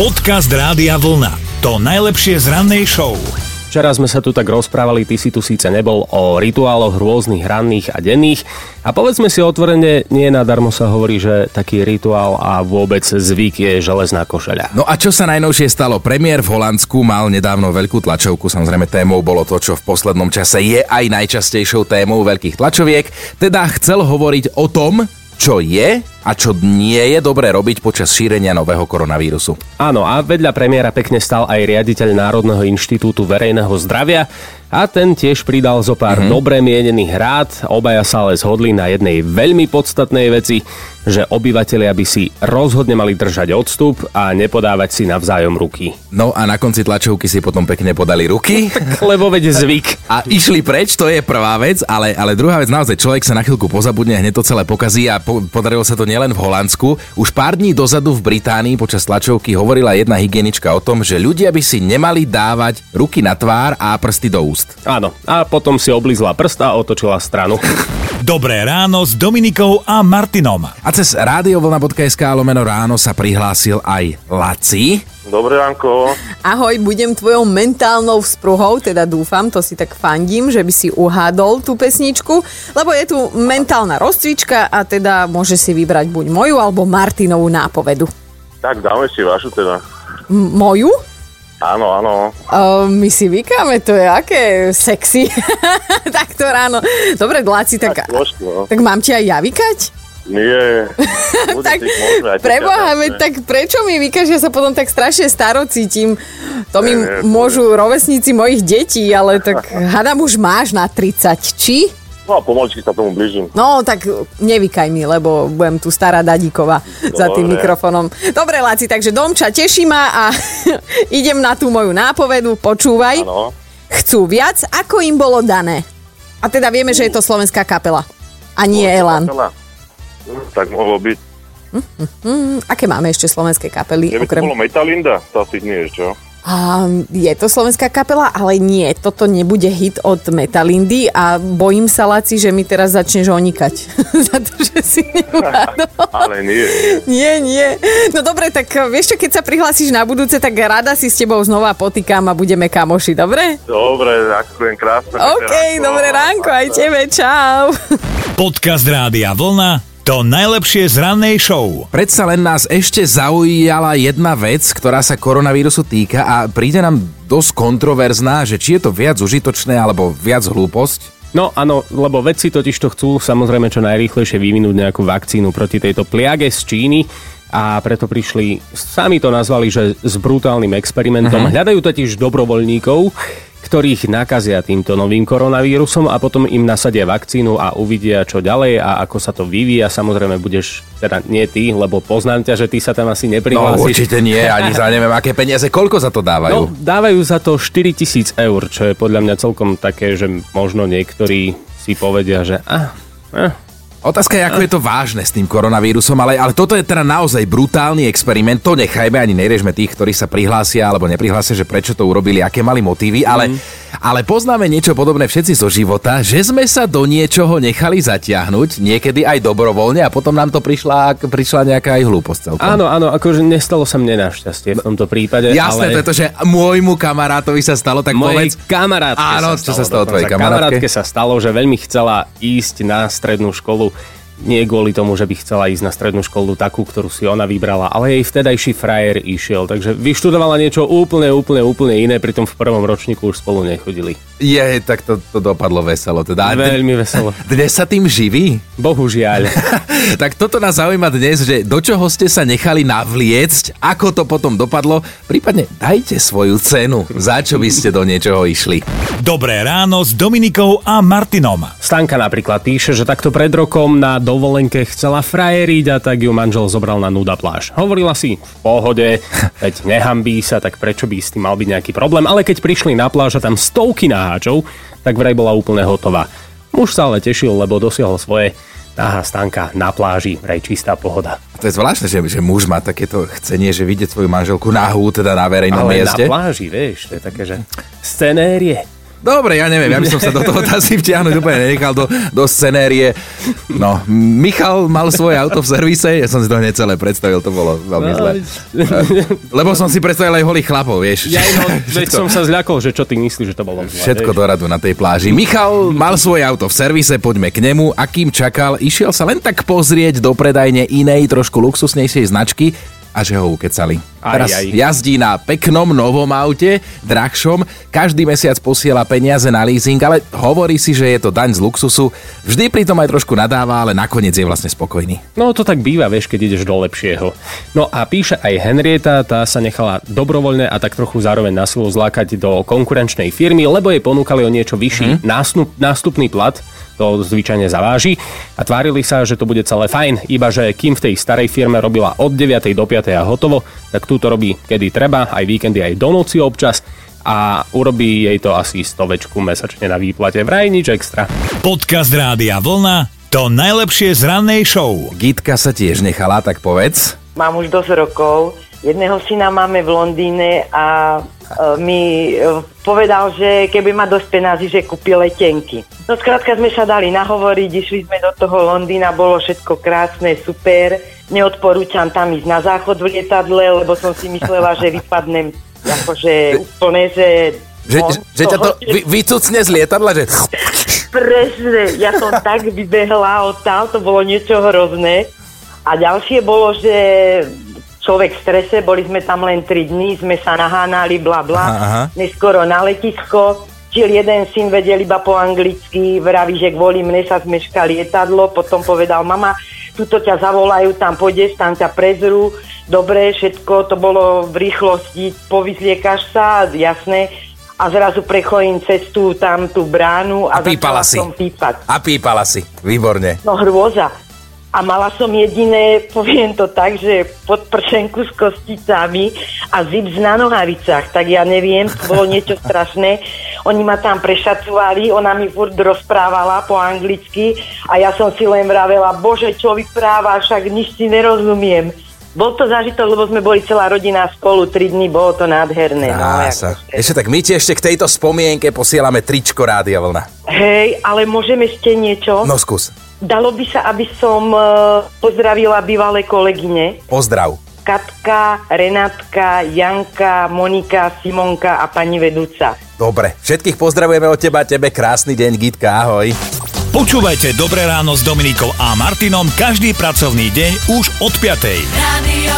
Podcast Rádia Vlna. To najlepšie z rannej show. Včera sme sa tu tak rozprávali, ty si tu síce nebol, o rituáloch rôznych ranných a denných. A povedzme si otvorene, nie nadarmo sa hovorí, že taký rituál a vôbec zvyk je železná košeľa. No a čo sa najnovšie stalo? Premiér v Holandsku mal nedávno veľkú tlačovku, samozrejme témou bolo to, čo v poslednom čase je aj najčastejšou témou veľkých tlačoviek. Teda chcel hovoriť o tom, čo je a čo nie je dobré robiť počas šírenia nového koronavírusu. Áno, a vedľa premiéra pekne stal aj riaditeľ Národného inštitútu verejného zdravia a ten tiež pridal zo pár mm-hmm. dobre mienených rád. Obaja sa ale zhodli na jednej veľmi podstatnej veci, že obyvateľia by si rozhodne mali držať odstup a nepodávať si navzájom ruky. No a na konci tlačovky si potom pekne podali ruky. Lebo veď zvyk. A išli preč, to je prvá vec, ale, ale druhá vec, naozaj človek sa na chvíľku pozabudne, hneď to celé pokazí a po, podarilo sa to nielen v Holandsku. Už pár dní dozadu v Británii počas tlačovky hovorila jedna hygienička o tom, že ľudia by si nemali dávať ruky na tvár a prsty do úst. Áno, a potom si oblizla prsta a otočila stranu. Dobré ráno s Dominikou a Martinom. A cez radiovlna.sk lomeno ráno sa prihlásil aj Laci. Dobré ránko. Ahoj, budem tvojou mentálnou vzpruhou, teda dúfam, to si tak fandím, že by si uhádol tú pesničku, lebo je tu mentálna rozcvička a teda môže si vybrať buď moju alebo Martinovú nápovedu. Tak dáme si vašu teda. M- moju? Áno, áno. My si vykáme, to je aké sexy. tak to ráno. Dobre, Dláci, tak, Tak trošku, no. tak mám ti aj ja vykať? Nie. Tak preboha, veď tak prečo mi vykáš, ja sa potom tak strašne staro cítim. To mi môžu rovesníci mojich detí, ale tak hadam už máš na 30, či? No a pomaličky sa tomu blížim. No, tak nevykaj mi, lebo budem tu stará Dadíková za tým Dobre. mikrofónom. Dobre, Laci, takže Domča, teší ma a idem na tú moju nápovedu, počúvaj. Áno. Chcú viac, ako im bolo dané. A teda vieme, že je to slovenská kapela. A nie Elan. Kapela. Tak mohlo byť. Mm, aké máme ešte slovenské kapely? Keby to bolo Metalinda, to asi nie čo? A je to slovenská kapela, ale nie, toto nebude hit od Metalindy a bojím sa, Laci, že mi teraz začneš onikať za to, že si. Ale nie. Nie, nie. No dobre, tak vieš čo, keď sa prihlásiš na budúce, tak rada si s tebou znova potýkam a budeme kamoši, dobre? Dobre, ďakujem krásne. OK, pekné dobré ránko, aj tebe, čau. Podcast Rádia Vlna. To najlepšie z rannej show. Predsa len nás ešte zaujala jedna vec, ktorá sa koronavírusu týka a príde nám dosť kontroverzná, že či je to viac užitočné alebo viac hlúposť. No áno, lebo vedci totiž to chcú samozrejme čo najrýchlejšie vyvinúť nejakú vakcínu proti tejto pliage z Číny a preto prišli, sami to nazvali, že s brutálnym experimentom. Uh-huh. Hľadajú totiž dobrovoľníkov, ktorých nakazia týmto novým koronavírusom a potom im nasadia vakcínu a uvidia čo ďalej a ako sa to vyvíja. Samozrejme budeš, teda nie ty, lebo poznám ťa, že ty sa tam asi No neprihlásiš. určite nie, ani za neviem aké peniaze. Koľko za to No, dávajú? dávajú za to 4000 eur, čo je podľa mňa celkom také, že možno niektorí si povedia, že ah, ah, Otázka je, ako je to vážne s tým koronavírusom, ale, ale toto je teda naozaj brutálny experiment. To nechajme, ani nerežme tých, ktorí sa prihlásia alebo neprihlásia, že prečo to urobili, aké mali motívy, ale, ale poznáme niečo podobné všetci zo života, že sme sa do niečoho nechali zatiahnuť, niekedy aj dobrovoľne a potom nám to prišla, prišla nejaká aj hlúposť celkom. Áno, áno, akože nestalo sa mne našťastie v tomto prípade. Jasné, ale pretože môjmu kamarátovi sa stalo, tak mojej povedz. kamarátke Áno, čo sa stalo tvojej kamarátke? Kamarátke sa stalo, že veľmi chcela ísť na strednú školu nie kvôli tomu, že by chcela ísť na strednú školu takú, ktorú si ona vybrala, ale jej vtedajší frajer išiel, takže vyštudovala niečo úplne, úplne, úplne iné, pritom v prvom ročníku už spolu nechodili. Je, tak to, to dopadlo veselo. Teda. Veľmi veselo. Dnes sa tým živí? Bohužiaľ. tak toto nás zaujíma dnes, že do čoho ste sa nechali navliecť, ako to potom dopadlo, prípadne dajte svoju cenu, za čo by ste do niečoho išli. Dobré ráno s Dominikou a Martinom. Stanka napríklad píše, že takto pred rokom na dovolenke chcela frajeriť a tak ju manžel zobral na nuda pláž. Hovorila si, v pohode, veď nehambí sa, tak prečo by s tým mal byť nejaký problém, ale keď prišli na pláž a tam stovky naháčov, tak vraj bola úplne hotová. Muž sa ale tešil, lebo dosiahol svoje Aha, Stanka na pláži, vraj čistá pohoda. To je zvláštne, že, že muž má takéto chcenie, že vidieť svoju manželku nahú, teda na verejnom Ale mieste. na pláži, vieš, to je také, že scenérie. Dobre, ja neviem, ja by som sa do toho asi vtiahnuť úplne nenechal do, do scenérie. No, Michal mal svoje auto v servise, ja som si to hneď celé predstavil, to bolo veľmi No, zle. Lebo som si predstavil aj holých chlapov, vieš. Ja no, veď som sa zľakol, že čo ty myslíš, že to bolo zle. Všetko do radu na tej pláži. Michal mal svoje auto v servise, poďme k nemu. A kým čakal, išiel sa len tak pozrieť do predajne inej, trošku luxusnejšej značky a že ho ukecali. Aj, Teraz aj. jazdí na peknom novom aute, drahšom, každý mesiac posiela peniaze na leasing, ale hovorí si, že je to daň z luxusu. Vždy pritom aj trošku nadáva, ale nakoniec je vlastne spokojný. No to tak býva, vieš, keď ideš do lepšieho. No a píše aj Henrieta, tá sa nechala dobrovoľne a tak trochu zároveň na silu zlákať do konkurenčnej firmy, lebo jej ponúkali o niečo vyšší mm-hmm. nástup, nástupný plat, to zvyčajne zaváži a tvárili sa, že to bude celé fajn, iba že kým v tej starej firme robila od 9. do 5. a hotovo, tak tu to robí kedy treba, aj víkendy, aj do noci občas a urobí jej to asi stovečku mesačne na výplate, vraj nič extra. Podcast Rádia Vlna to najlepšie z rannej show. Gitka sa tiež nechala, tak povedz. Mám už dosť rokov. Jedného syna máme v Londýne a e, mi e, povedal, že keby ma dosť penází, že kúpi letenky. No skrátka sme sa dali nahovoriť, išli sme do toho Londýna, bolo všetko krásne, super. Neodporúčam tam ísť na záchod v lietadle, lebo som si myslela, že vypadnem akože úplne, že... Že, no, že ťa to vy, vycucne z lietadla, že... Presne, ja som tak vybehla od tam, to bolo niečo hrozné. A ďalšie bolo, že človek v strese, boli sme tam len 3 dní, sme sa nahánali, bla bla, Aha, aha. neskoro na letisko, Čiže jeden syn vedel iba po anglicky, vraví, že kvôli mne sa zmeška lietadlo, potom povedal, mama, tuto ťa zavolajú, tam pôjdeš, tam ťa prezrú, dobre, všetko to bolo v rýchlosti, povyzliekaš sa, jasné, a zrazu prechodím cestu tam tú bránu A a, pípala si. som pípať. A pípala si. Výborne. No hrôza. A mala som jediné, poviem to tak, že podpršenku s kosticami a zips na nohavicách. Tak ja neviem, to bolo niečo strašné. Oni ma tam prešacovali, ona mi furt rozprávala po anglicky a ja som si len vravela, bože, čo vypráva, však nič si nerozumiem. Bol to zážitok, lebo sme boli celá rodina spolu, tri dny, bolo to nádherné. Krása. akože. Ešte tak my ti ešte k tejto spomienke posielame tričko Rádia Vlna. Hej, ale môžem ešte niečo? No skús. Dalo by sa, aby som uh, pozdravila bývalé kolegyne. Pozdrav. Katka, Renátka, Janka, Monika, Simonka a pani vedúca. Dobre, všetkých pozdravujeme od teba, tebe krásny deň, Gitka, ahoj. Počúvajte Dobré ráno s Dominikou a Martinom každý pracovný deň už od 5. Radio